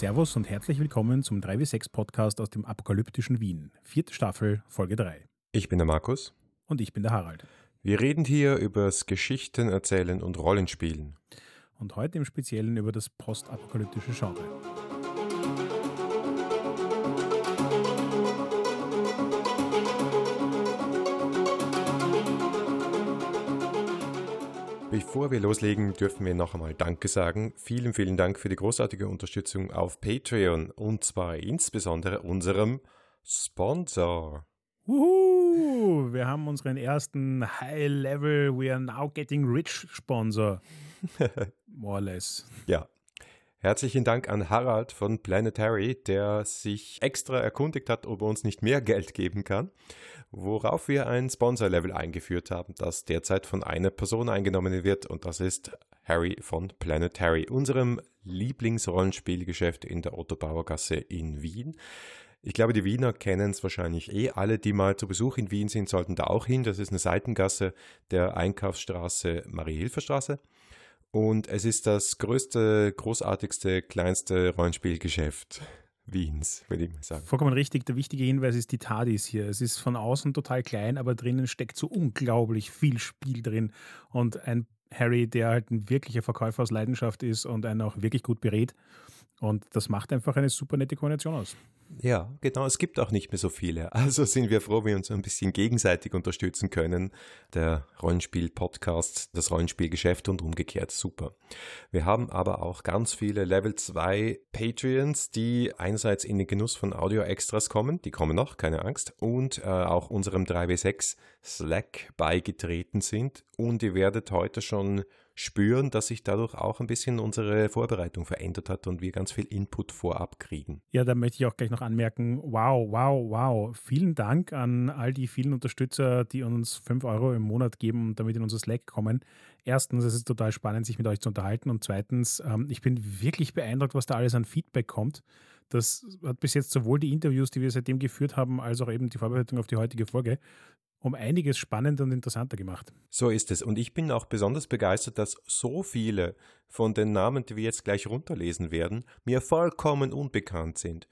Servus und herzlich willkommen zum 3W6 Podcast aus dem apokalyptischen Wien. Vierte Staffel, Folge 3. Ich bin der Markus. Und ich bin der Harald. Wir reden hier übers Geschichten erzählen und Rollenspielen. Und heute im Speziellen über das postapokalyptische Genre. Bevor wir loslegen, dürfen wir noch einmal Danke sagen. Vielen, vielen Dank für die großartige Unterstützung auf Patreon und zwar insbesondere unserem Sponsor. Wuhu! Wir haben unseren ersten High-Level We Are Now Getting Rich Sponsor. More or less. Ja, Herzlichen Dank an Harald von Planetary, der sich extra erkundigt hat, ob er uns nicht mehr Geld geben kann, worauf wir ein Sponsor-Level eingeführt haben, das derzeit von einer Person eingenommen wird und das ist Harry von Planetary, unserem Lieblingsrollenspielgeschäft in der Otto Bauer Gasse in Wien. Ich glaube, die Wiener kennen es wahrscheinlich eh. Alle, die mal zu Besuch in Wien sind, sollten da auch hin. Das ist eine Seitengasse der Einkaufsstraße Marie-Hilfer-Straße. Und es ist das größte, großartigste, kleinste Rollenspielgeschäft Wiens, würde ich mal sagen. Vollkommen richtig. Der wichtige Hinweis ist die TARDIS hier. Es ist von außen total klein, aber drinnen steckt so unglaublich viel Spiel drin. Und ein Harry, der halt ein wirklicher Verkäufer aus Leidenschaft ist und einen auch wirklich gut berät. Und das macht einfach eine super nette Kombination aus. Ja, genau. Es gibt auch nicht mehr so viele. Also sind wir froh, wir uns ein bisschen gegenseitig unterstützen können. Der Rollenspiel-Podcast, das Rollenspielgeschäft und umgekehrt. Super. Wir haben aber auch ganz viele Level 2 Patreons, die einerseits in den Genuss von Audio-Extras kommen. Die kommen noch, keine Angst. Und äh, auch unserem 3W6 Slack beigetreten sind. Und ihr werdet heute schon spüren, dass sich dadurch auch ein bisschen unsere Vorbereitung verändert hat und wir ganz viel Input vorab kriegen. Ja, da möchte ich auch gleich noch anmerken, wow, wow, wow. Vielen Dank an all die vielen Unterstützer, die uns 5 Euro im Monat geben und damit in unser Slack kommen. Erstens, es ist total spannend, sich mit euch zu unterhalten und zweitens, ähm, ich bin wirklich beeindruckt, was da alles an Feedback kommt. Das hat bis jetzt sowohl die Interviews, die wir seitdem geführt haben, als auch eben die Vorbereitung auf die heutige Folge um einiges spannender und interessanter gemacht. So ist es. Und ich bin auch besonders begeistert, dass so viele von den Namen, die wir jetzt gleich runterlesen werden, mir vollkommen unbekannt sind.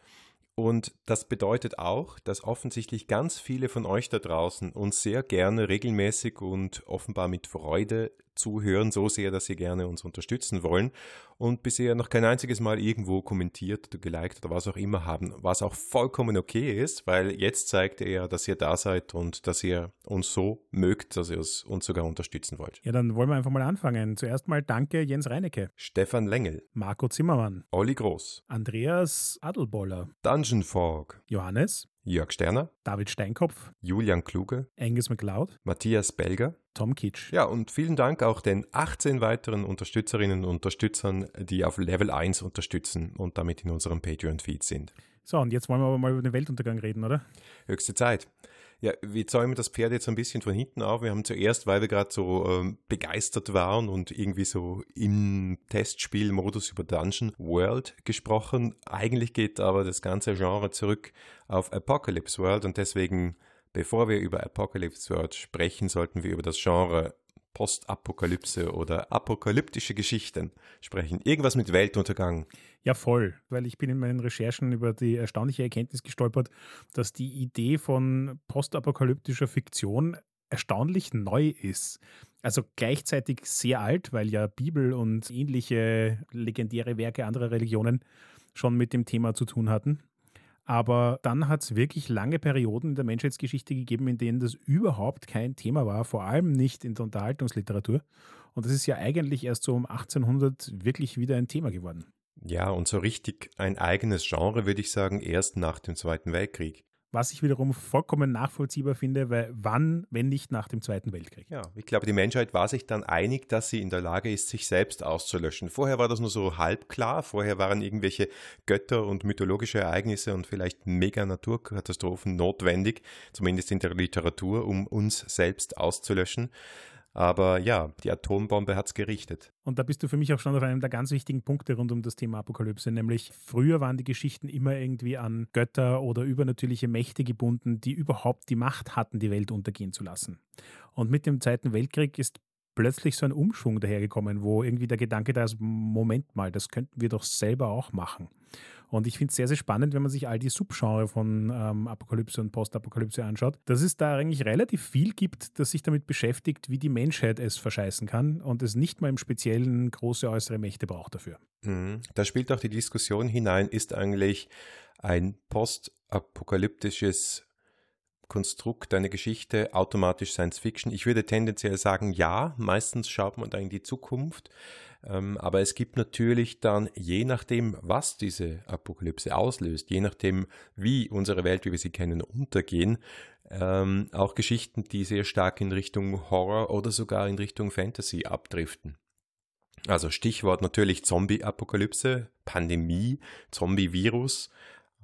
Und das bedeutet auch, dass offensichtlich ganz viele von euch da draußen uns sehr gerne regelmäßig und offenbar mit Freude zuhören, so sehr, dass sie gerne uns unterstützen wollen. Und bisher noch kein einziges Mal irgendwo kommentiert oder geliked oder was auch immer haben, was auch vollkommen okay ist, weil jetzt zeigt ja, dass ihr da seid und dass ihr uns so mögt, dass ihr uns sogar unterstützen wollt. Ja, dann wollen wir einfach mal anfangen. Zuerst mal danke Jens Reinecke, Stefan Lengel, Marco Zimmermann, Olli Groß, Andreas Adelboller, Dungeon Fog, Johannes, Jörg Sterner, David Steinkopf, Julian Kluge, Angus McLeod, Matthias Belger, Tom Kitsch. Ja, und vielen Dank auch den 18 weiteren Unterstützerinnen und Unterstützern, die auf Level 1 unterstützen und damit in unserem Patreon-Feed sind. So, und jetzt wollen wir aber mal über den Weltuntergang reden, oder? Höchste Zeit. Ja, wir zäumen das Pferd jetzt ein bisschen von hinten auf. Wir haben zuerst, weil wir gerade so ähm, begeistert waren und irgendwie so im Testspielmodus über Dungeon World gesprochen. Eigentlich geht aber das ganze Genre zurück auf Apocalypse World und deswegen, bevor wir über Apocalypse World sprechen, sollten wir über das Genre Postapokalypse oder apokalyptische Geschichten sprechen. Irgendwas mit Weltuntergang. Ja, voll, weil ich bin in meinen Recherchen über die erstaunliche Erkenntnis gestolpert, dass die Idee von postapokalyptischer Fiktion erstaunlich neu ist. Also gleichzeitig sehr alt, weil ja Bibel und ähnliche legendäre Werke anderer Religionen schon mit dem Thema zu tun hatten. Aber dann hat es wirklich lange Perioden in der Menschheitsgeschichte gegeben, in denen das überhaupt kein Thema war, vor allem nicht in der Unterhaltungsliteratur. Und das ist ja eigentlich erst so um 1800 wirklich wieder ein Thema geworden. Ja, und so richtig ein eigenes Genre würde ich sagen, erst nach dem Zweiten Weltkrieg. Was ich wiederum vollkommen nachvollziehbar finde, weil wann, wenn nicht nach dem Zweiten Weltkrieg? Ja, ich glaube, die Menschheit war sich dann einig, dass sie in der Lage ist, sich selbst auszulöschen. Vorher war das nur so halb klar. Vorher waren irgendwelche Götter und mythologische Ereignisse und vielleicht Mega-Naturkatastrophen notwendig, zumindest in der Literatur, um uns selbst auszulöschen. Aber ja, die Atombombe hat es gerichtet. Und da bist du für mich auch schon auf einem der ganz wichtigen Punkte rund um das Thema Apokalypse, nämlich früher waren die Geschichten immer irgendwie an Götter oder übernatürliche Mächte gebunden, die überhaupt die Macht hatten, die Welt untergehen zu lassen. Und mit dem Zweiten Weltkrieg ist plötzlich so ein Umschwung dahergekommen, wo irgendwie der Gedanke da ist, Moment mal, das könnten wir doch selber auch machen. Und ich finde es sehr, sehr spannend, wenn man sich all die Subgenre von ähm, Apokalypse und Postapokalypse anschaut, dass es da eigentlich relativ viel gibt, das sich damit beschäftigt, wie die Menschheit es verscheißen kann und es nicht mal im Speziellen große äußere Mächte braucht dafür. Mhm. Da spielt auch die Diskussion hinein, ist eigentlich ein postapokalyptisches Konstrukt, eine Geschichte automatisch Science Fiction? Ich würde tendenziell sagen, ja. Meistens schaut man da in die Zukunft. Ähm, aber es gibt natürlich dann, je nachdem, was diese Apokalypse auslöst, je nachdem, wie unsere Welt, wie wir sie kennen, untergehen, ähm, auch Geschichten, die sehr stark in Richtung Horror oder sogar in Richtung Fantasy abdriften. Also Stichwort natürlich Zombie-Apokalypse, Pandemie, Zombie-Virus.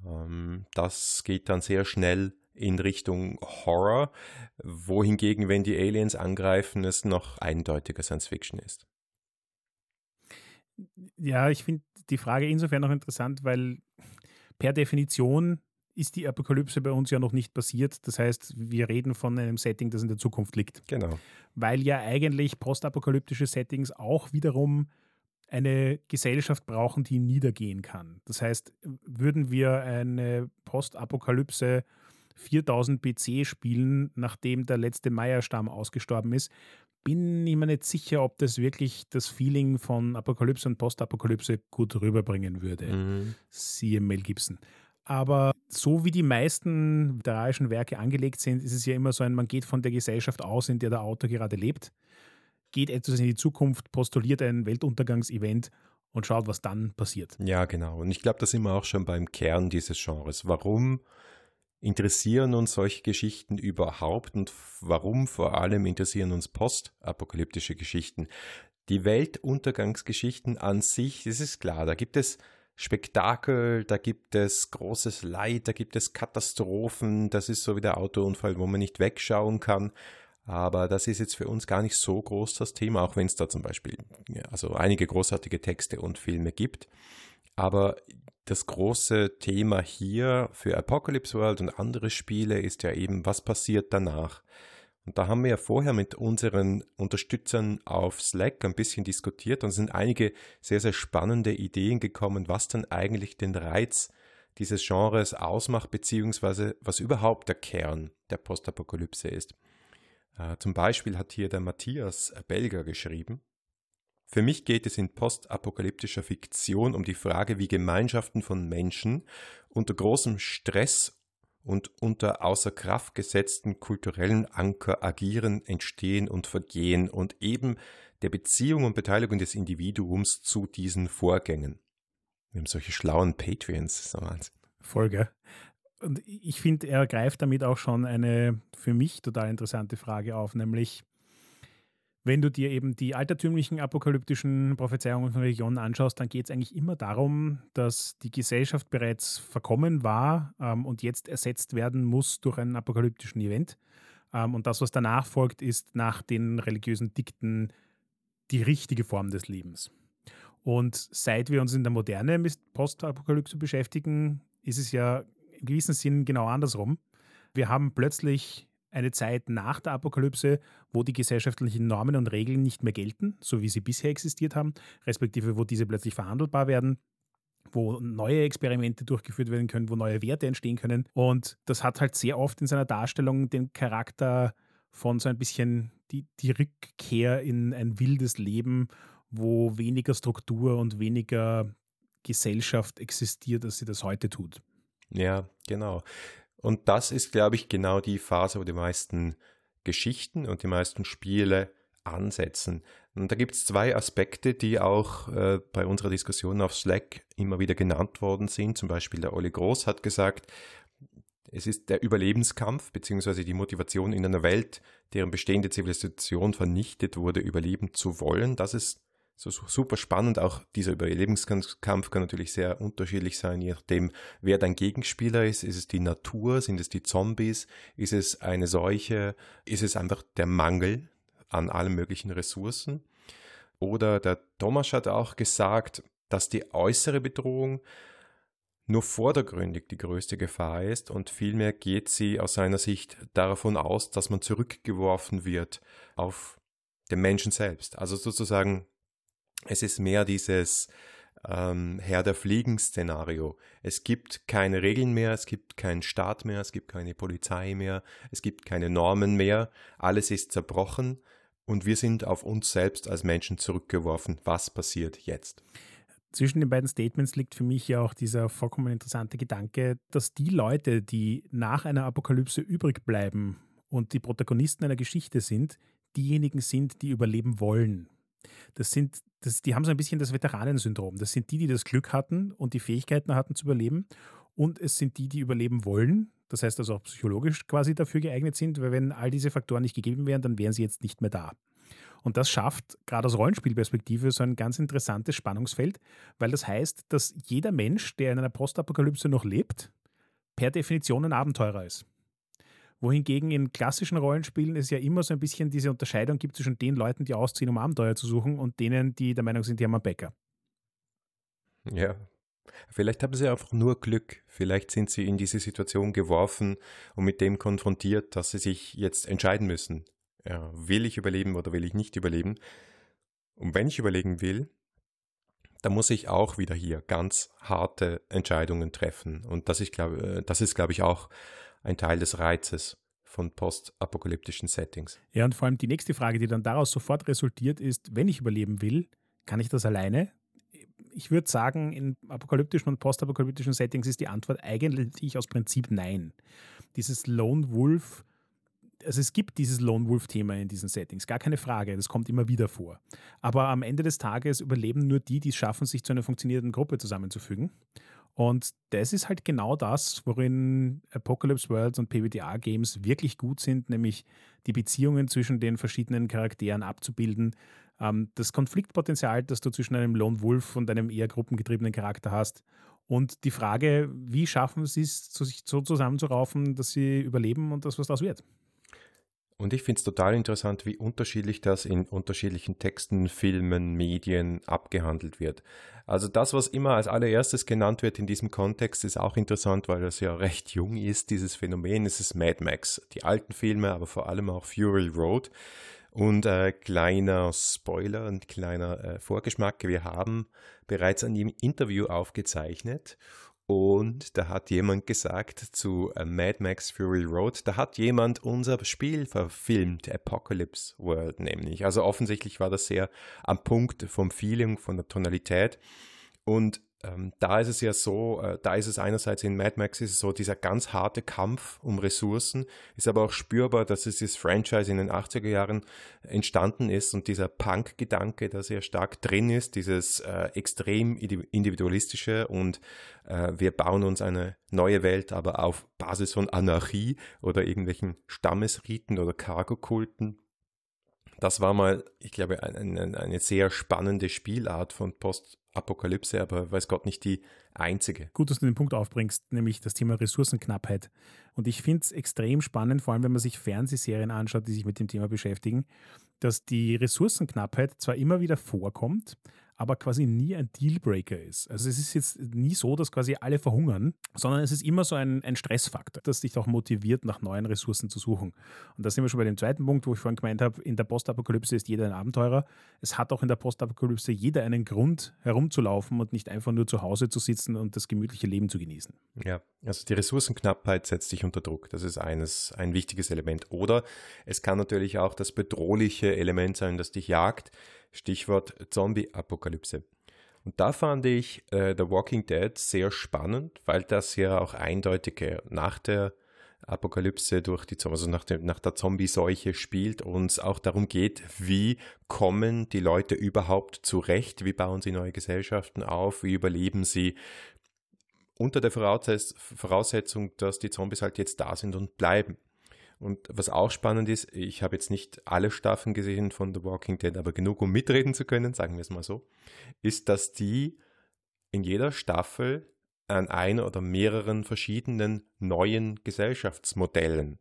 Ähm, das geht dann sehr schnell in Richtung Horror, wohingegen, wenn die Aliens angreifen, es noch eindeutiger Science Fiction ist. Ja, ich finde die Frage insofern noch interessant, weil per Definition ist die Apokalypse bei uns ja noch nicht passiert. Das heißt, wir reden von einem Setting, das in der Zukunft liegt. Genau. Weil ja eigentlich postapokalyptische Settings auch wiederum eine Gesellschaft brauchen, die niedergehen kann. Das heißt, würden wir eine Postapokalypse 4000 BC spielen, nachdem der letzte Maya-Stamm ausgestorben ist, bin ich mir nicht sicher, ob das wirklich das Feeling von Apokalypse und Postapokalypse gut rüberbringen würde. Mhm. Siehe Mel Gibson. Aber so wie die meisten literarischen Werke angelegt sind, ist es ja immer so ein, man geht von der Gesellschaft aus, in der der Autor gerade lebt, geht etwas in die Zukunft, postuliert ein Weltuntergangsevent und schaut, was dann passiert. Ja, genau. Und ich glaube, da sind wir auch schon beim Kern dieses Genres. Warum interessieren uns solche Geschichten überhaupt und warum vor allem interessieren uns postapokalyptische Geschichten? Die Weltuntergangsgeschichten an sich, das ist klar, da gibt es Spektakel, da gibt es großes Leid, da gibt es Katastrophen, das ist so wie der Autounfall, wo man nicht wegschauen kann. Aber das ist jetzt für uns gar nicht so groß das Thema, auch wenn es da zum Beispiel also einige großartige Texte und Filme gibt. Aber das große Thema hier für Apocalypse World und andere Spiele ist ja eben, was passiert danach? Und da haben wir ja vorher mit unseren Unterstützern auf Slack ein bisschen diskutiert und sind einige sehr, sehr spannende Ideen gekommen, was dann eigentlich den Reiz dieses Genres ausmacht, beziehungsweise was überhaupt der Kern der Postapokalypse ist. Äh, zum Beispiel hat hier der Matthias Belger geschrieben, für mich geht es in postapokalyptischer Fiktion um die Frage, wie Gemeinschaften von Menschen unter großem Stress und unter außer Kraft gesetzten kulturellen Anker agieren, entstehen und vergehen und eben der Beziehung und Beteiligung des Individuums zu diesen Vorgängen. Wir haben solche schlauen Patreons. So Folge. Und ich finde, er greift damit auch schon eine für mich total interessante Frage auf, nämlich wenn du dir eben die altertümlichen apokalyptischen Prophezeiungen von Religionen anschaust, dann geht es eigentlich immer darum, dass die Gesellschaft bereits verkommen war ähm, und jetzt ersetzt werden muss durch einen apokalyptischen Event. Ähm, und das, was danach folgt, ist nach den religiösen Dikten die richtige Form des Lebens. Und seit wir uns in der Moderne mit Postapokalypse beschäftigen, ist es ja im gewissen Sinn genau andersrum. Wir haben plötzlich eine Zeit nach der Apokalypse, wo die gesellschaftlichen Normen und Regeln nicht mehr gelten, so wie sie bisher existiert haben, respektive wo diese plötzlich verhandelbar werden wo neue Experimente durchgeführt werden können, wo neue Werte entstehen können. Und das hat halt sehr oft in seiner Darstellung den Charakter von so ein bisschen die, die Rückkehr in ein wildes Leben, wo weniger Struktur und weniger Gesellschaft existiert, als sie das heute tut. Ja, genau. Und das ist, glaube ich, genau die Phase, wo die meisten Geschichten und die meisten Spiele ansetzen. Und da gibt es zwei Aspekte, die auch äh, bei unserer Diskussion auf Slack immer wieder genannt worden sind. Zum Beispiel der Olli Groß hat gesagt, es ist der Überlebenskampf beziehungsweise die Motivation in einer Welt, deren bestehende Zivilisation vernichtet wurde, überleben zu wollen. Das ist so super spannend. Auch dieser Überlebenskampf kann natürlich sehr unterschiedlich sein, je nachdem, wer dein Gegenspieler ist. Ist es die Natur? Sind es die Zombies? Ist es eine Seuche? Ist es einfach der Mangel an allen möglichen Ressourcen? Oder der Thomas hat auch gesagt, dass die äußere Bedrohung nur vordergründig die größte Gefahr ist und vielmehr geht sie aus seiner Sicht davon aus, dass man zurückgeworfen wird auf dem Menschen selbst. Also sozusagen, es ist mehr dieses ähm, Herr der Fliegen-Szenario. Es gibt keine Regeln mehr, es gibt keinen Staat mehr, es gibt keine Polizei mehr, es gibt keine Normen mehr, alles ist zerbrochen und wir sind auf uns selbst als Menschen zurückgeworfen. Was passiert jetzt? Zwischen den beiden Statements liegt für mich ja auch dieser vollkommen interessante Gedanke, dass die Leute, die nach einer Apokalypse übrig bleiben und die Protagonisten einer Geschichte sind, diejenigen sind, die überleben wollen. Das sind, das, die haben so ein bisschen das Veteranensyndrom. Das sind die, die das Glück hatten und die Fähigkeiten hatten zu überleben. Und es sind die, die überleben wollen. Das heißt also auch psychologisch quasi dafür geeignet sind, weil wenn all diese Faktoren nicht gegeben wären, dann wären sie jetzt nicht mehr da. Und das schafft gerade aus Rollenspielperspektive so ein ganz interessantes Spannungsfeld, weil das heißt, dass jeder Mensch, der in einer Postapokalypse noch lebt, per Definition ein Abenteurer ist. Wohingegen in klassischen Rollenspielen es ja immer so ein bisschen diese Unterscheidung gibt zwischen den Leuten, die ausziehen, um Abenteuer zu suchen, und denen, die der Meinung sind, die haben einen Bäcker. Ja. Vielleicht haben sie einfach nur Glück. Vielleicht sind sie in diese Situation geworfen und mit dem konfrontiert, dass sie sich jetzt entscheiden müssen ja, will ich überleben oder will ich nicht überleben? Und wenn ich überlegen will, dann muss ich auch wieder hier ganz harte Entscheidungen treffen. Und das, ich glaube, äh, das ist, glaube ich, auch ein Teil des Reizes von postapokalyptischen Settings. Ja, und vor allem die nächste Frage, die dann daraus sofort resultiert, ist, wenn ich überleben will, kann ich das alleine? Ich würde sagen, in apokalyptischen und postapokalyptischen Settings ist die Antwort eigentlich aus Prinzip nein. Dieses Lone Wolf also es gibt dieses Lone Wolf-Thema in diesen Settings, gar keine Frage, das kommt immer wieder vor. Aber am Ende des Tages überleben nur die, die es schaffen, sich zu einer funktionierenden Gruppe zusammenzufügen. Und das ist halt genau das, worin Apocalypse Worlds und PBTA Games wirklich gut sind, nämlich die Beziehungen zwischen den verschiedenen Charakteren abzubilden. Ähm, das Konfliktpotenzial, das du zwischen einem Lone Wolf und einem eher gruppengetriebenen Charakter hast. Und die Frage, wie schaffen sie es, sich so zusammenzuraufen, dass sie überleben und das, was daraus wird. Und ich finde es total interessant, wie unterschiedlich das in unterschiedlichen Texten, Filmen, Medien abgehandelt wird. Also das, was immer als allererstes genannt wird in diesem Kontext, ist auch interessant, weil das ja recht jung ist, dieses Phänomen. Es ist Mad Max, die alten Filme, aber vor allem auch Fury Road. Und äh, kleiner Spoiler und kleiner äh, Vorgeschmack, wir haben bereits ein Interview aufgezeichnet und da hat jemand gesagt zu äh, Mad Max Fury Road, da hat jemand unser Spiel verfilmt, Apocalypse World nämlich. Also offensichtlich war das sehr am Punkt vom Feeling, von der Tonalität. Und ähm, da ist es ja so, äh, da ist es einerseits in Mad Max ist es so dieser ganz harte Kampf um Ressourcen, ist aber auch spürbar, dass es dieses Franchise in den 80er Jahren entstanden ist und dieser Punk-Gedanke, der sehr stark drin ist, dieses äh, extrem individualistische und äh, wir bauen uns eine neue Welt, aber auf Basis von Anarchie oder irgendwelchen Stammesriten oder Cargo-Kulten. Das war mal, ich glaube, eine, eine sehr spannende Spielart von Post Apokalypse, aber weiß Gott nicht die einzige. Gut, dass du den Punkt aufbringst, nämlich das Thema Ressourcenknappheit. Und ich finde es extrem spannend, vor allem wenn man sich Fernsehserien anschaut, die sich mit dem Thema beschäftigen, dass die Ressourcenknappheit zwar immer wieder vorkommt, aber quasi nie ein Dealbreaker ist. Also es ist jetzt nie so, dass quasi alle verhungern, sondern es ist immer so ein, ein Stressfaktor, das dich auch motiviert, nach neuen Ressourcen zu suchen. Und da sind wir schon bei dem zweiten Punkt, wo ich vorhin gemeint habe, in der Postapokalypse ist jeder ein Abenteurer. Es hat auch in der Postapokalypse jeder einen Grund, herumzulaufen und nicht einfach nur zu Hause zu sitzen und das gemütliche Leben zu genießen. Ja, also die Ressourcenknappheit setzt dich unter Druck. Das ist eines, ein wichtiges Element. Oder es kann natürlich auch das bedrohliche Element sein, das dich jagt. Stichwort Zombie-Apokalypse. Und da fand ich äh, The Walking Dead sehr spannend, weil das ja auch eindeutig nach der Apokalypse durch die, also nach, dem, nach der Zombie-Seuche spielt und es auch darum geht, wie kommen die Leute überhaupt zurecht, wie bauen sie neue Gesellschaften auf, wie überleben sie unter der Voraussetzung, dass die Zombies halt jetzt da sind und bleiben. Und was auch spannend ist, ich habe jetzt nicht alle Staffeln gesehen von The Walking Dead, aber genug, um mitreden zu können, sagen wir es mal so, ist, dass die in jeder Staffel an einer oder mehreren verschiedenen neuen Gesellschaftsmodellen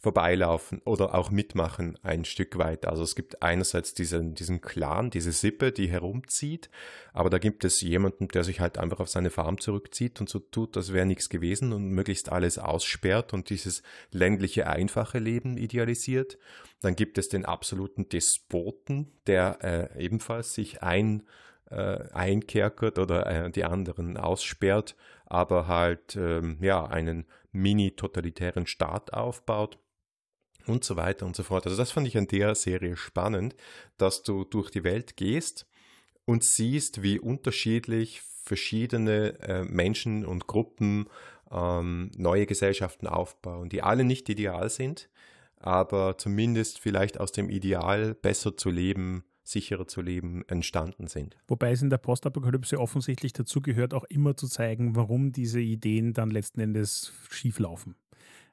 vorbeilaufen oder auch mitmachen ein Stück weit. Also es gibt einerseits diesen, diesen Clan, diese Sippe, die herumzieht, aber da gibt es jemanden, der sich halt einfach auf seine Farm zurückzieht und so tut, als wäre nichts gewesen und möglichst alles aussperrt und dieses ländliche, einfache Leben idealisiert. Dann gibt es den absoluten Despoten, der äh, ebenfalls sich ein äh, einkerkert oder äh, die anderen aussperrt, aber halt ähm, ja einen mini-totalitären Staat aufbaut und so weiter und so fort. Also das fand ich an der Serie spannend, dass du durch die Welt gehst und siehst, wie unterschiedlich verschiedene äh, Menschen und Gruppen ähm, neue Gesellschaften aufbauen, die alle nicht ideal sind, aber zumindest vielleicht aus dem Ideal besser zu leben, sicherer zu leben entstanden sind. Wobei es in der Postapokalypse offensichtlich dazu gehört, auch immer zu zeigen, warum diese Ideen dann letzten Endes schieflaufen.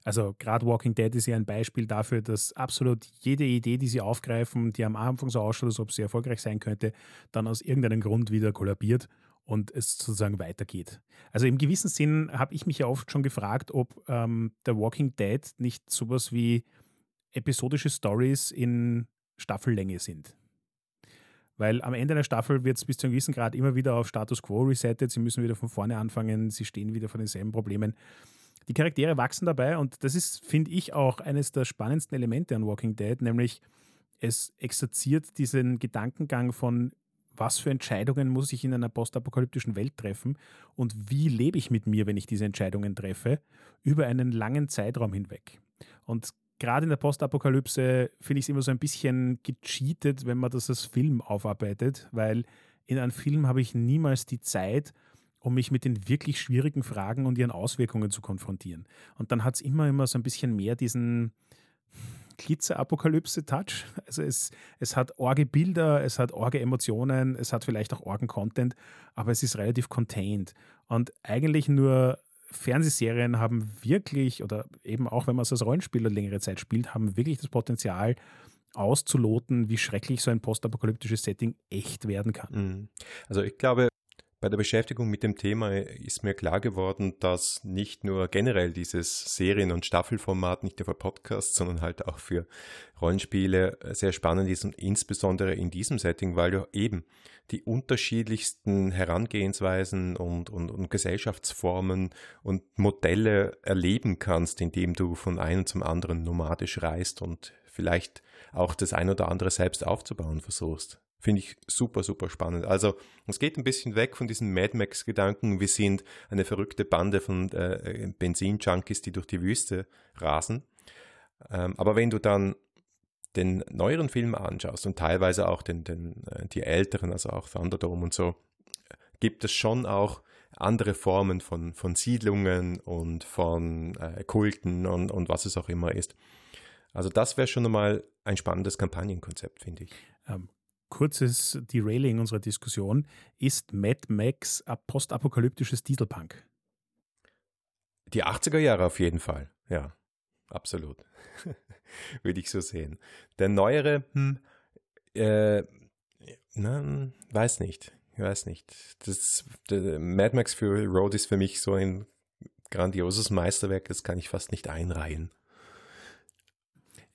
Also gerade Walking Dead ist ja ein Beispiel dafür, dass absolut jede Idee, die sie aufgreifen, die am Anfang so ausschaut, als ob sie erfolgreich sein könnte, dann aus irgendeinem Grund wieder kollabiert und es sozusagen weitergeht. Also im gewissen Sinn habe ich mich ja oft schon gefragt, ob ähm, der Walking Dead nicht sowas wie episodische Stories in Staffellänge sind. Weil am Ende der Staffel wird es bis zu einem gewissen Grad immer wieder auf Status Quo resettet. Sie müssen wieder von vorne anfangen. Sie stehen wieder vor denselben Problemen. Die Charaktere wachsen dabei und das ist, finde ich, auch eines der spannendsten Elemente an Walking Dead, nämlich es exerziert diesen Gedankengang von, was für Entscheidungen muss ich in einer postapokalyptischen Welt treffen und wie lebe ich mit mir, wenn ich diese Entscheidungen treffe, über einen langen Zeitraum hinweg. Und gerade in der Postapokalypse finde ich es immer so ein bisschen gecheatet, wenn man das als Film aufarbeitet, weil in einem Film habe ich niemals die Zeit, um mich mit den wirklich schwierigen Fragen und ihren Auswirkungen zu konfrontieren. Und dann hat es immer, immer so ein bisschen mehr diesen Glitzer-Apokalypse-Touch. Also es, es hat orge Bilder, es hat orge Emotionen, es hat vielleicht auch orgen Content, aber es ist relativ contained. Und eigentlich nur Fernsehserien haben wirklich, oder eben auch wenn man es als Rollenspieler längere Zeit spielt, haben wirklich das Potenzial, auszuloten, wie schrecklich so ein postapokalyptisches Setting echt werden kann. Mhm. Also ich glaube, bei der Beschäftigung mit dem Thema ist mir klar geworden, dass nicht nur generell dieses Serien- und Staffelformat nicht nur für Podcasts, sondern halt auch für Rollenspiele sehr spannend ist und insbesondere in diesem Setting, weil du eben die unterschiedlichsten Herangehensweisen und, und, und Gesellschaftsformen und Modelle erleben kannst, indem du von einem zum anderen nomadisch reist und vielleicht auch das ein oder andere selbst aufzubauen versuchst. Finde ich super, super spannend. Also es geht ein bisschen weg von diesen Mad Max-Gedanken. Wir sind eine verrückte Bande von äh, Benzin-Junkies, die durch die Wüste rasen. Ähm, aber wenn du dann den neueren Film anschaust und teilweise auch den, den, äh, die älteren, also auch Thunderdome und so, gibt es schon auch andere Formen von, von Siedlungen und von äh, Kulten und, und was es auch immer ist. Also das wäre schon einmal ein spannendes Kampagnenkonzept, finde ich. Ähm, kurzes Derailing unserer Diskussion. Ist Mad Max ein postapokalyptisches Dieselpunk? Die 80er Jahre auf jeden Fall, ja, absolut. Würde ich so sehen. Der neuere, hm, äh, na, weiß nicht, ich weiß nicht. Das, Mad Max Fury Road ist für mich so ein grandioses Meisterwerk, das kann ich fast nicht einreihen.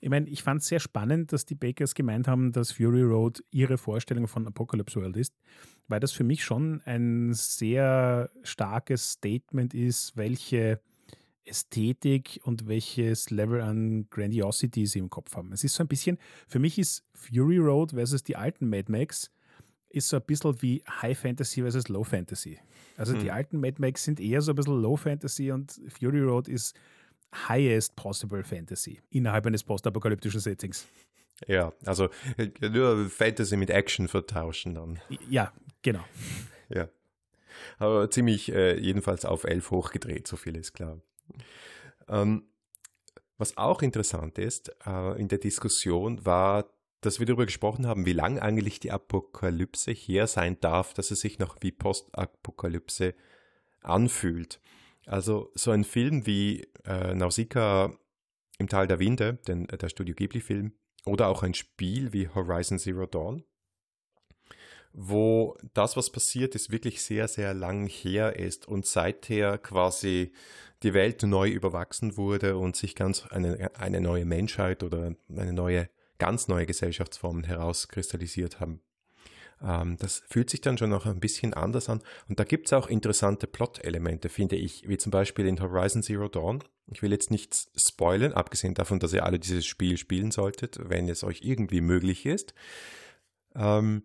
Ich meine, ich fand es sehr spannend, dass die Bakers gemeint haben, dass Fury Road ihre Vorstellung von Apocalypse World ist, weil das für mich schon ein sehr starkes Statement ist, welche Ästhetik und welches Level an Grandiosity sie im Kopf haben. Es ist so ein bisschen, für mich ist Fury Road versus die alten Mad Max ist so ein bisschen wie High Fantasy versus Low Fantasy. Also hm. die alten Mad Max sind eher so ein bisschen Low Fantasy und Fury Road ist highest possible Fantasy innerhalb eines postapokalyptischen Settings. Ja, also äh, nur Fantasy mit Action vertauschen dann. Ja, genau. Ja. Aber ziemlich äh, jedenfalls auf elf hochgedreht, so viel ist klar. Ähm, was auch interessant ist äh, in der Diskussion war, dass wir darüber gesprochen haben, wie lang eigentlich die Apokalypse her sein darf, dass es sich noch wie Postapokalypse anfühlt. Also so ein Film wie äh, Nausicaa im Tal der Winde, den, äh, der Studio Ghibli-Film, oder auch ein Spiel wie Horizon Zero Dawn, wo das, was passiert ist, wirklich sehr, sehr lang her ist und seither quasi die Welt neu überwachsen wurde und sich ganz eine, eine neue Menschheit oder eine neue, ganz neue Gesellschaftsformen herauskristallisiert haben. Ähm, das fühlt sich dann schon noch ein bisschen anders an. Und da gibt es auch interessante Plot-Elemente, finde ich, wie zum Beispiel in Horizon Zero Dawn. Ich will jetzt nichts spoilen, abgesehen davon, dass ihr alle dieses Spiel spielen solltet, wenn es euch irgendwie möglich ist. Ähm,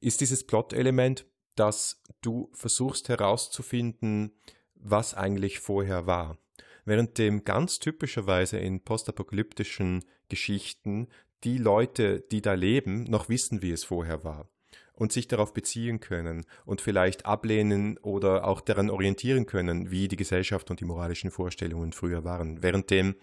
ist dieses Plot-Element, dass du versuchst herauszufinden, was eigentlich vorher war. Während dem ganz typischerweise in postapokalyptischen Geschichten die Leute, die da leben, noch wissen, wie es vorher war und sich darauf beziehen können und vielleicht ablehnen oder auch daran orientieren können, wie die Gesellschaft und die moralischen Vorstellungen früher waren. Währenddem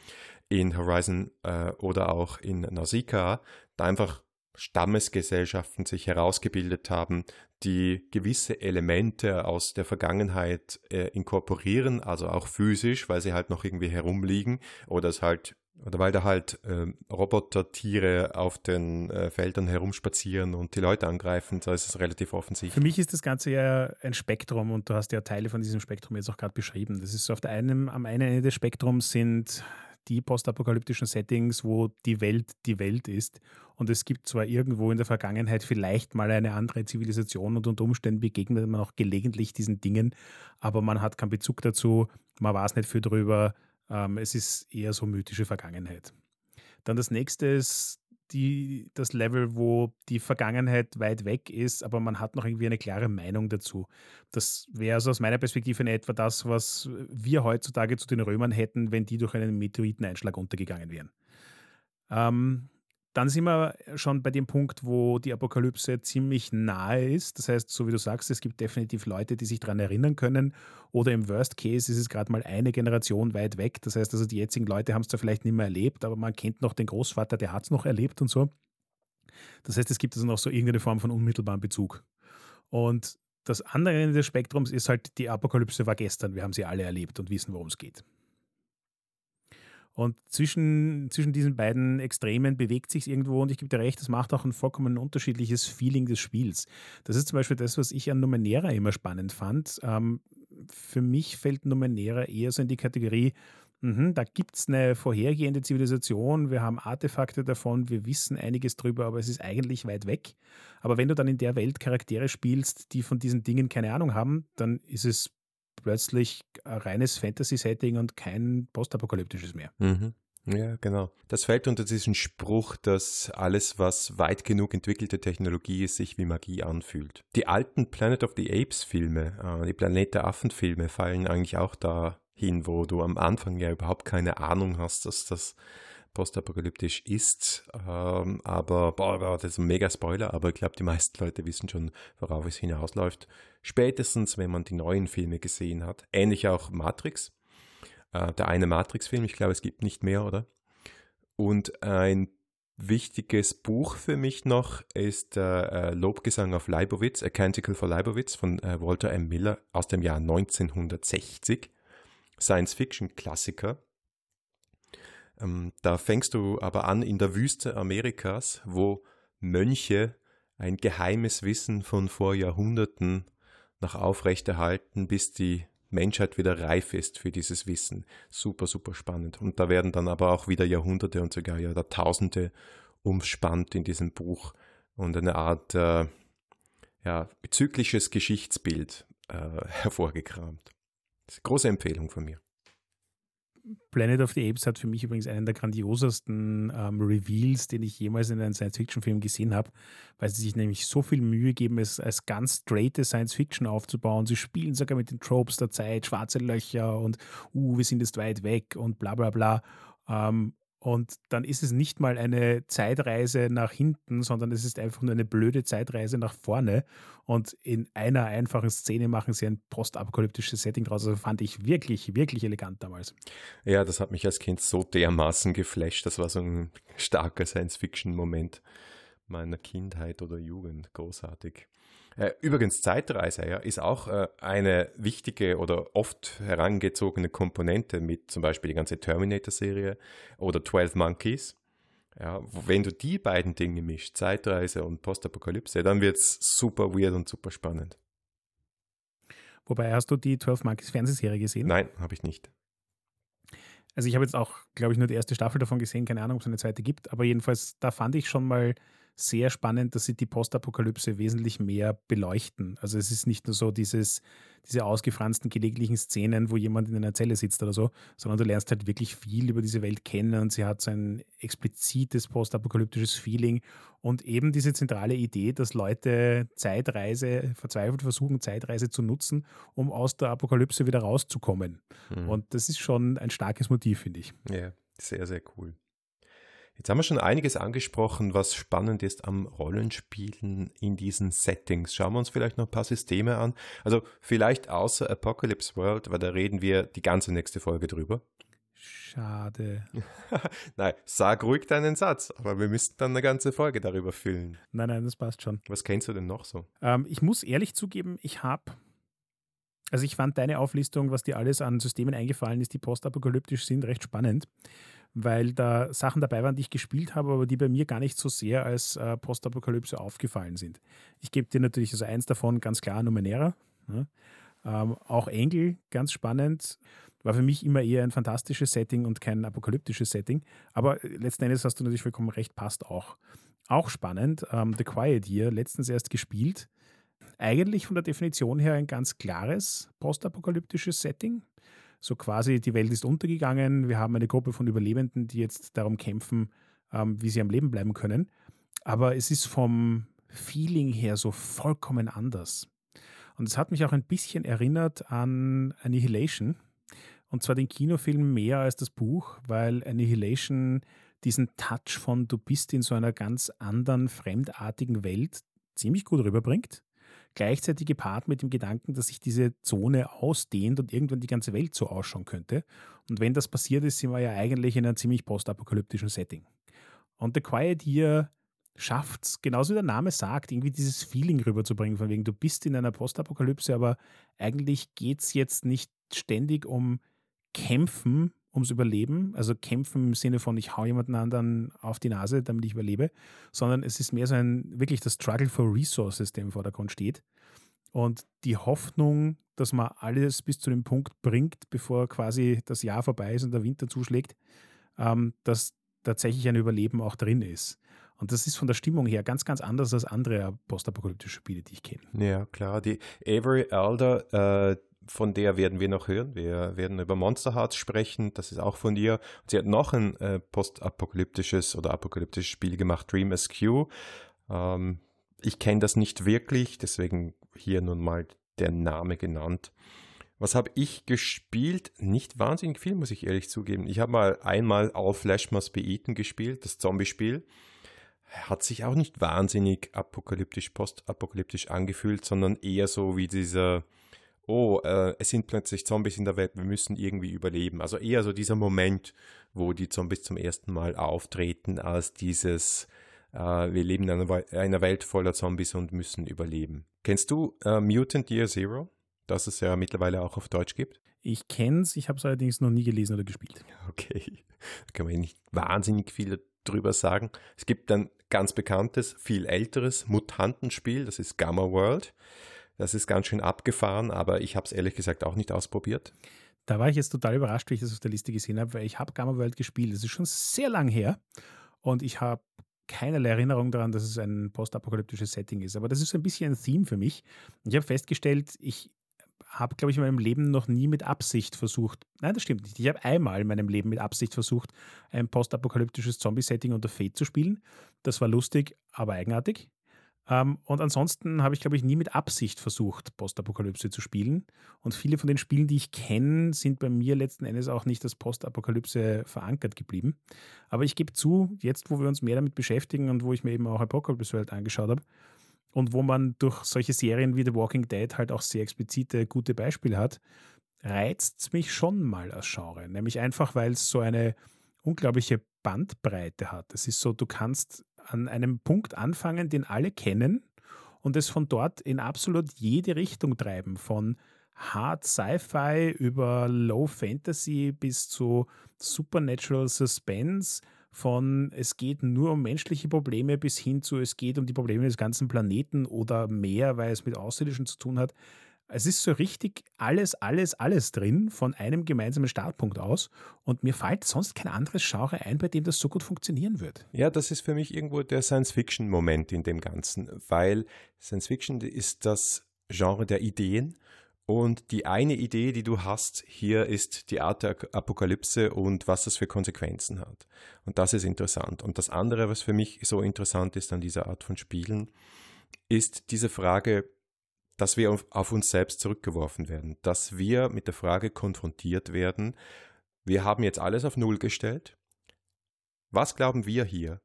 in Horizon äh, oder auch in Nausicaa da einfach Stammesgesellschaften sich herausgebildet haben, die gewisse Elemente aus der Vergangenheit äh, inkorporieren, also auch physisch, weil sie halt noch irgendwie herumliegen oder es halt oder weil da halt äh, Robotertiere auf den äh, Feldern herumspazieren und die Leute angreifen, da ist es relativ offensichtlich. Für mich ist das Ganze ja ein Spektrum und du hast ja Teile von diesem Spektrum jetzt auch gerade beschrieben. Das ist so auf der einen, am einen Ende des Spektrums sind die postapokalyptischen Settings, wo die Welt die Welt ist. Und es gibt zwar irgendwo in der Vergangenheit vielleicht mal eine andere Zivilisation und unter Umständen begegnet man auch gelegentlich diesen Dingen, aber man hat keinen Bezug dazu, man weiß nicht viel drüber. Ähm, es ist eher so mythische Vergangenheit. Dann das nächste ist die, das Level, wo die Vergangenheit weit weg ist, aber man hat noch irgendwie eine klare Meinung dazu. Das wäre also aus meiner Perspektive in etwa das, was wir heutzutage zu den Römern hätten, wenn die durch einen Meteoriteneinschlag untergegangen wären. Ähm, dann sind wir schon bei dem Punkt, wo die Apokalypse ziemlich nahe ist. Das heißt, so wie du sagst, es gibt definitiv Leute, die sich daran erinnern können. Oder im Worst Case ist es gerade mal eine Generation weit weg. Das heißt also, die jetzigen Leute haben es zwar vielleicht nicht mehr erlebt, aber man kennt noch den Großvater, der hat es noch erlebt und so. Das heißt, es gibt also noch so irgendeine Form von unmittelbaren Bezug. Und das andere Ende des Spektrums ist halt, die Apokalypse war gestern. Wir haben sie alle erlebt und wissen, worum es geht. Und zwischen, zwischen diesen beiden Extremen bewegt sich irgendwo und ich gebe dir recht, das macht auch ein vollkommen unterschiedliches Feeling des Spiels. Das ist zum Beispiel das, was ich an Numenera immer spannend fand. Ähm, für mich fällt Numenera eher so in die Kategorie, mh, da gibt es eine vorhergehende Zivilisation, wir haben Artefakte davon, wir wissen einiges drüber, aber es ist eigentlich weit weg. Aber wenn du dann in der Welt Charaktere spielst, die von diesen Dingen keine Ahnung haben, dann ist es plötzlich ein reines Fantasy-Setting und kein postapokalyptisches mehr. Mhm. Ja, genau. Das fällt unter diesen Spruch, dass alles, was weit genug entwickelte Technologie ist, sich wie Magie anfühlt. Die alten Planet of the Apes Filme, äh, die Planet der Affen Filme fallen eigentlich auch dahin, wo du am Anfang ja überhaupt keine Ahnung hast, dass das postapokalyptisch ist. Ähm, aber, boah, das ist ein mega Spoiler, aber ich glaube, die meisten Leute wissen schon, worauf es hinausläuft. Spätestens, wenn man die neuen Filme gesehen hat. Ähnlich auch Matrix. Äh, der eine Matrix-Film, ich glaube, es gibt nicht mehr, oder? Und ein wichtiges Buch für mich noch ist äh, Lobgesang auf Leibowitz, A Canticle for Leibowitz von äh, Walter M. Miller aus dem Jahr 1960. Science-Fiction-Klassiker. Ähm, da fängst du aber an in der Wüste Amerikas, wo Mönche ein geheimes Wissen von vor Jahrhunderten noch aufrechterhalten, bis die Menschheit wieder reif ist für dieses Wissen. Super, super spannend. Und da werden dann aber auch wieder Jahrhunderte und sogar Jahrtausende umspannt in diesem Buch und eine Art äh, ja, zyklisches Geschichtsbild äh, hervorgekramt. große Empfehlung von mir. Planet of the Apes hat für mich übrigens einen der grandiosesten ähm, Reveals, den ich jemals in einem Science-Fiction-Film gesehen habe, weil sie sich nämlich so viel Mühe geben, es als ganz straighte Science-Fiction aufzubauen. Sie spielen sogar mit den Tropes der Zeit, schwarze Löcher und uh, wir sind jetzt weit weg und bla bla bla. Ähm, und dann ist es nicht mal eine Zeitreise nach hinten, sondern es ist einfach nur eine blöde Zeitreise nach vorne. Und in einer einfachen Szene machen sie ein postapokalyptisches Setting draus. Also fand ich wirklich, wirklich elegant damals. Ja, das hat mich als Kind so dermaßen geflasht. Das war so ein starker Science-Fiction-Moment meiner Kindheit oder Jugend. Großartig. Äh, übrigens, Zeitreise ja, ist auch äh, eine wichtige oder oft herangezogene Komponente mit zum Beispiel die ganze Terminator-Serie oder 12 Monkeys. Ja, wenn du die beiden Dinge mischst, Zeitreise und Postapokalypse, dann wird es super weird und super spannend. Wobei, hast du die 12 Monkeys Fernsehserie gesehen? Nein, habe ich nicht. Also ich habe jetzt auch, glaube ich, nur die erste Staffel davon gesehen, keine Ahnung, ob es eine zweite gibt, aber jedenfalls, da fand ich schon mal sehr spannend, dass sie die Postapokalypse wesentlich mehr beleuchten. Also es ist nicht nur so dieses, diese ausgefransten gelegentlichen Szenen, wo jemand in einer Zelle sitzt oder so, sondern du lernst halt wirklich viel über diese Welt kennen und sie hat so ein explizites postapokalyptisches Feeling und eben diese zentrale Idee, dass Leute Zeitreise, verzweifelt versuchen, Zeitreise zu nutzen, um aus der Apokalypse wieder rauszukommen. Mhm. Und das ist schon ein starkes Motiv, finde ich. Ja, sehr, sehr cool. Jetzt haben wir schon einiges angesprochen, was spannend ist am Rollenspielen in diesen Settings. Schauen wir uns vielleicht noch ein paar Systeme an. Also vielleicht außer Apocalypse World, weil da reden wir die ganze nächste Folge drüber. Schade. nein, sag ruhig deinen Satz, aber wir müssten dann eine ganze Folge darüber füllen. Nein, nein, das passt schon. Was kennst du denn noch so? Ähm, ich muss ehrlich zugeben, ich habe also ich fand deine Auflistung, was dir alles an Systemen eingefallen ist, die postapokalyptisch sind, recht spannend weil da Sachen dabei waren, die ich gespielt habe, aber die bei mir gar nicht so sehr als äh, Postapokalypse aufgefallen sind. Ich gebe dir natürlich also eins davon ganz klar Numenera. Ne? Ähm, auch Engel, ganz spannend. War für mich immer eher ein fantastisches Setting und kein apokalyptisches Setting. Aber letzten Endes hast du natürlich vollkommen recht, passt auch. Auch spannend, ähm, The Quiet Year, letztens erst gespielt. Eigentlich von der Definition her ein ganz klares postapokalyptisches Setting. So quasi, die Welt ist untergegangen, wir haben eine Gruppe von Überlebenden, die jetzt darum kämpfen, ähm, wie sie am Leben bleiben können. Aber es ist vom Feeling her so vollkommen anders. Und es hat mich auch ein bisschen erinnert an Annihilation. Und zwar den Kinofilm mehr als das Buch, weil Annihilation diesen Touch von du bist in so einer ganz anderen, fremdartigen Welt ziemlich gut rüberbringt gleichzeitig gepaart mit dem Gedanken, dass sich diese Zone ausdehnt und irgendwann die ganze Welt so ausschauen könnte. Und wenn das passiert ist, sind wir ja eigentlich in einem ziemlich postapokalyptischen Setting. Und The Quiet Year schafft es, genauso wie der Name sagt, irgendwie dieses Feeling rüberzubringen, von wegen, du bist in einer Postapokalypse, aber eigentlich geht es jetzt nicht ständig um Kämpfen ums Überleben, also kämpfen im Sinne von, ich hau jemanden anderen auf die Nase, damit ich überlebe, sondern es ist mehr so ein, wirklich das Struggle for Resources, der im Vordergrund steht. Und die Hoffnung, dass man alles bis zu dem Punkt bringt, bevor quasi das Jahr vorbei ist und der Winter zuschlägt, ähm, dass tatsächlich ein Überleben auch drin ist. Und das ist von der Stimmung her ganz, ganz anders als andere postapokalyptische Spiele, die ich kenne. Ja, klar. Die Avery Elder, äh, von der werden wir noch hören. Wir werden über Monster Hearts sprechen, das ist auch von ihr. Sie hat noch ein äh, postapokalyptisches oder apokalyptisches Spiel gemacht, Dream SQ. Ähm, ich kenne das nicht wirklich, deswegen hier nun mal der Name genannt. Was habe ich gespielt? Nicht wahnsinnig viel, muss ich ehrlich zugeben. Ich habe mal einmal All Flash Must Be Eaten gespielt, das Zombie-Spiel. Hat sich auch nicht wahnsinnig apokalyptisch, postapokalyptisch angefühlt, sondern eher so wie dieser oh, äh, es sind plötzlich Zombies in der Welt, wir müssen irgendwie überleben. Also eher so dieser Moment, wo die Zombies zum ersten Mal auftreten, als dieses, äh, wir leben in einer, einer, Welt voller Zombies und müssen überleben. Kennst du äh, Mutant Year Zero? Das es ja mittlerweile auch auf Deutsch gibt. Ich kenne es, ich habe es allerdings noch nie gelesen oder gespielt. Okay, da kann man nicht wahnsinnig viel drüber sagen. Es gibt ein ganz bekanntes, viel älteres Mutantenspiel, das ist Gamma World. Das ist ganz schön abgefahren, aber ich habe es ehrlich gesagt auch nicht ausprobiert. Da war ich jetzt total überrascht, wie ich das auf der Liste gesehen habe, weil ich habe Gamma World gespielt. Das ist schon sehr lang her und ich habe keinerlei Erinnerung daran, dass es ein postapokalyptisches Setting ist. Aber das ist ein bisschen ein Theme für mich. Ich habe festgestellt, ich habe, glaube ich, in meinem Leben noch nie mit Absicht versucht, nein, das stimmt nicht. Ich habe einmal in meinem Leben mit Absicht versucht, ein postapokalyptisches Zombie-Setting unter Fate zu spielen. Das war lustig, aber eigenartig. Ähm, und ansonsten habe ich, glaube ich, nie mit Absicht versucht, Postapokalypse zu spielen. Und viele von den Spielen, die ich kenne, sind bei mir letzten Endes auch nicht als Postapokalypse verankert geblieben. Aber ich gebe zu, jetzt, wo wir uns mehr damit beschäftigen und wo ich mir eben auch Apocalypse World angeschaut habe und wo man durch solche Serien wie The Walking Dead halt auch sehr explizite gute Beispiele hat, reizt es mich schon mal als Genre. Nämlich einfach, weil es so eine unglaubliche Bandbreite hat. Es ist so, du kannst an einem Punkt anfangen, den alle kennen und es von dort in absolut jede Richtung treiben, von Hard Sci-Fi über Low Fantasy bis zu Supernatural Suspense, von es geht nur um menschliche Probleme bis hin zu es geht um die Probleme des ganzen Planeten oder mehr, weil es mit Außerirdischen zu tun hat. Es ist so richtig alles, alles, alles drin von einem gemeinsamen Startpunkt aus und mir fällt sonst kein anderes Genre ein, bei dem das so gut funktionieren wird. Ja, das ist für mich irgendwo der Science-Fiction-Moment in dem Ganzen, weil Science-Fiction ist das Genre der Ideen und die eine Idee, die du hast hier, ist die Art der Apokalypse und was das für Konsequenzen hat. Und das ist interessant. Und das andere, was für mich so interessant ist an dieser Art von Spielen, ist diese Frage, dass wir auf uns selbst zurückgeworfen werden, dass wir mit der Frage konfrontiert werden, wir haben jetzt alles auf Null gestellt. Was glauben wir hier?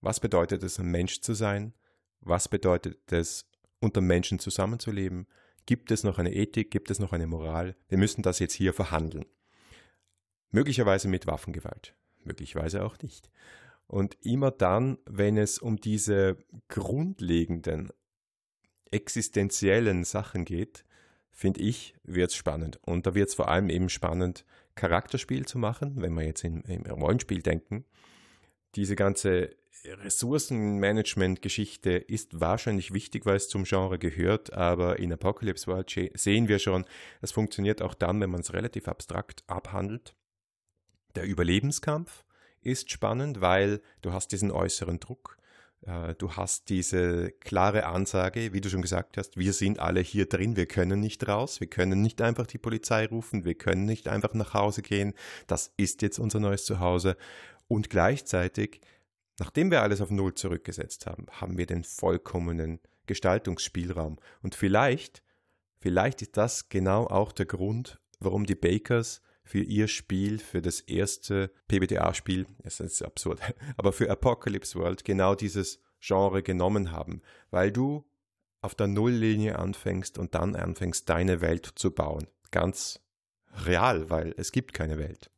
Was bedeutet es, ein Mensch zu sein? Was bedeutet es, unter Menschen zusammenzuleben? Gibt es noch eine Ethik? Gibt es noch eine Moral? Wir müssen das jetzt hier verhandeln. Möglicherweise mit Waffengewalt, möglicherweise auch nicht. Und immer dann, wenn es um diese grundlegenden, existenziellen Sachen geht, finde ich, wird es spannend. Und da wird es vor allem eben spannend, Charakterspiel zu machen, wenn wir jetzt im, im Rollenspiel denken. Diese ganze Ressourcenmanagement-Geschichte ist wahrscheinlich wichtig, weil es zum Genre gehört, aber in Apocalypse World sehen wir schon, es funktioniert auch dann, wenn man es relativ abstrakt abhandelt. Der Überlebenskampf ist spannend, weil du hast diesen äußeren Druck, du hast diese klare Ansage, wie du schon gesagt hast, wir sind alle hier drin, wir können nicht raus, wir können nicht einfach die Polizei rufen, wir können nicht einfach nach Hause gehen, das ist jetzt unser neues Zuhause. Und gleichzeitig Nachdem wir alles auf Null zurückgesetzt haben, haben wir den vollkommenen Gestaltungsspielraum. Und vielleicht, vielleicht ist das genau auch der Grund, warum die Bakers für ihr Spiel, für das erste PBTA-Spiel, das ist absurd, aber für Apocalypse World genau dieses Genre genommen haben, weil du auf der Nulllinie anfängst und dann anfängst, deine Welt zu bauen. Ganz real, weil es gibt keine Welt.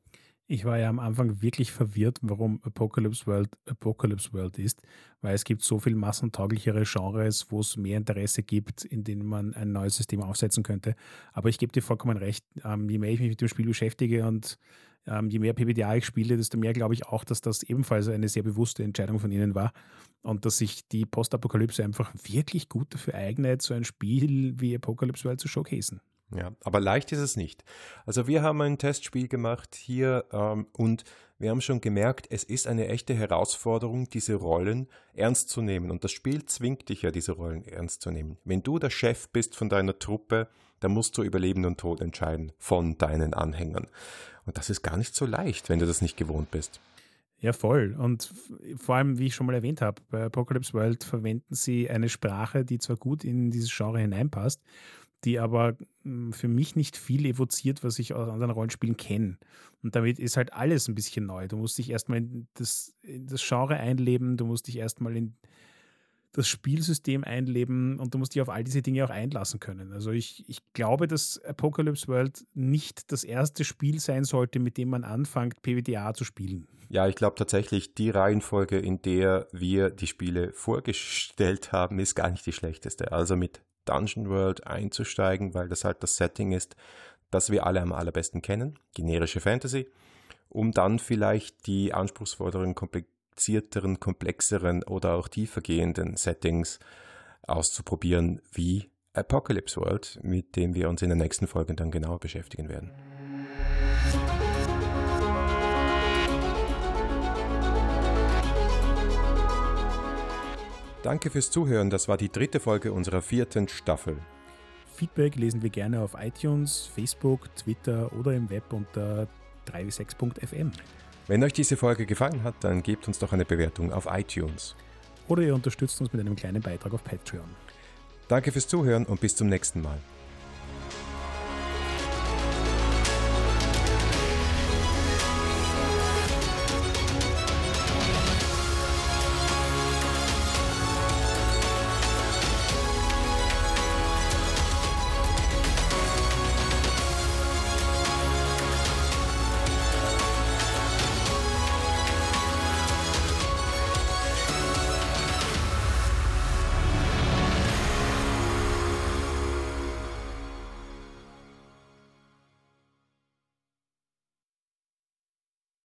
Ich war ja am Anfang wirklich verwirrt, warum Apocalypse World Apocalypse World ist, weil es gibt so viel massentauglichere Genres, wo es mehr Interesse gibt, in denen man ein neues System aufsetzen könnte. Aber ich gebe dir vollkommen recht, ähm, je mehr ich mich mit dem Spiel beschäftige und ähm, je mehr PBDA ich spiele, desto mehr glaube ich auch, dass das ebenfalls eine sehr bewusste Entscheidung von ihnen war und dass sich die Postapokalypse einfach wirklich gut dafür eignet, so ein Spiel wie Apocalypse World zu showcasen. Ja, aber leicht ist es nicht. Also wir haben ein Testspiel gemacht hier ähm, und wir haben schon gemerkt, es ist eine echte Herausforderung, diese Rollen ernst zu nehmen. Und das Spiel zwingt dich ja, diese Rollen ernst zu nehmen. Wenn du der Chef bist von deiner Truppe, dann musst du über Leben und Tod entscheiden von deinen Anhängern. Und das ist gar nicht so leicht, wenn du das nicht gewohnt bist. Ja, voll. Und vor allem, wie ich schon mal erwähnt habe, bei Apocalypse World verwenden sie eine Sprache, die zwar gut in dieses Genre hineinpasst, die aber hm, für mich nicht viel evoziert, was ich aus anderen Rollenspielen kenne. Und damit ist halt alles ein bisschen neu. Du musst dich erstmal in das, in das Genre einleben, du musst dich erstmal in das Spielsystem einleben und du musst dich auf all diese Dinge auch einlassen können. Also ich, ich glaube, dass Apocalypse World nicht das erste Spiel sein sollte, mit dem man anfängt, PWDA zu spielen. Ja, ich glaube tatsächlich, die Reihenfolge, in der wir die Spiele vorgestellt haben, ist gar nicht die schlechteste. Also mit Dungeon World einzusteigen, weil das halt das Setting ist, das wir alle am allerbesten kennen, generische Fantasy, um dann vielleicht die anspruchsvolleren, komplizierteren, komplexeren oder auch tiefergehenden Settings auszuprobieren, wie Apocalypse World, mit dem wir uns in den nächsten Folgen dann genauer beschäftigen werden. Danke fürs Zuhören. Das war die dritte Folge unserer vierten Staffel. Feedback lesen wir gerne auf iTunes, Facebook, Twitter oder im Web unter 3w6.fm. Wenn euch diese Folge gefallen hat, dann gebt uns doch eine Bewertung auf iTunes. Oder ihr unterstützt uns mit einem kleinen Beitrag auf Patreon. Danke fürs Zuhören und bis zum nächsten Mal.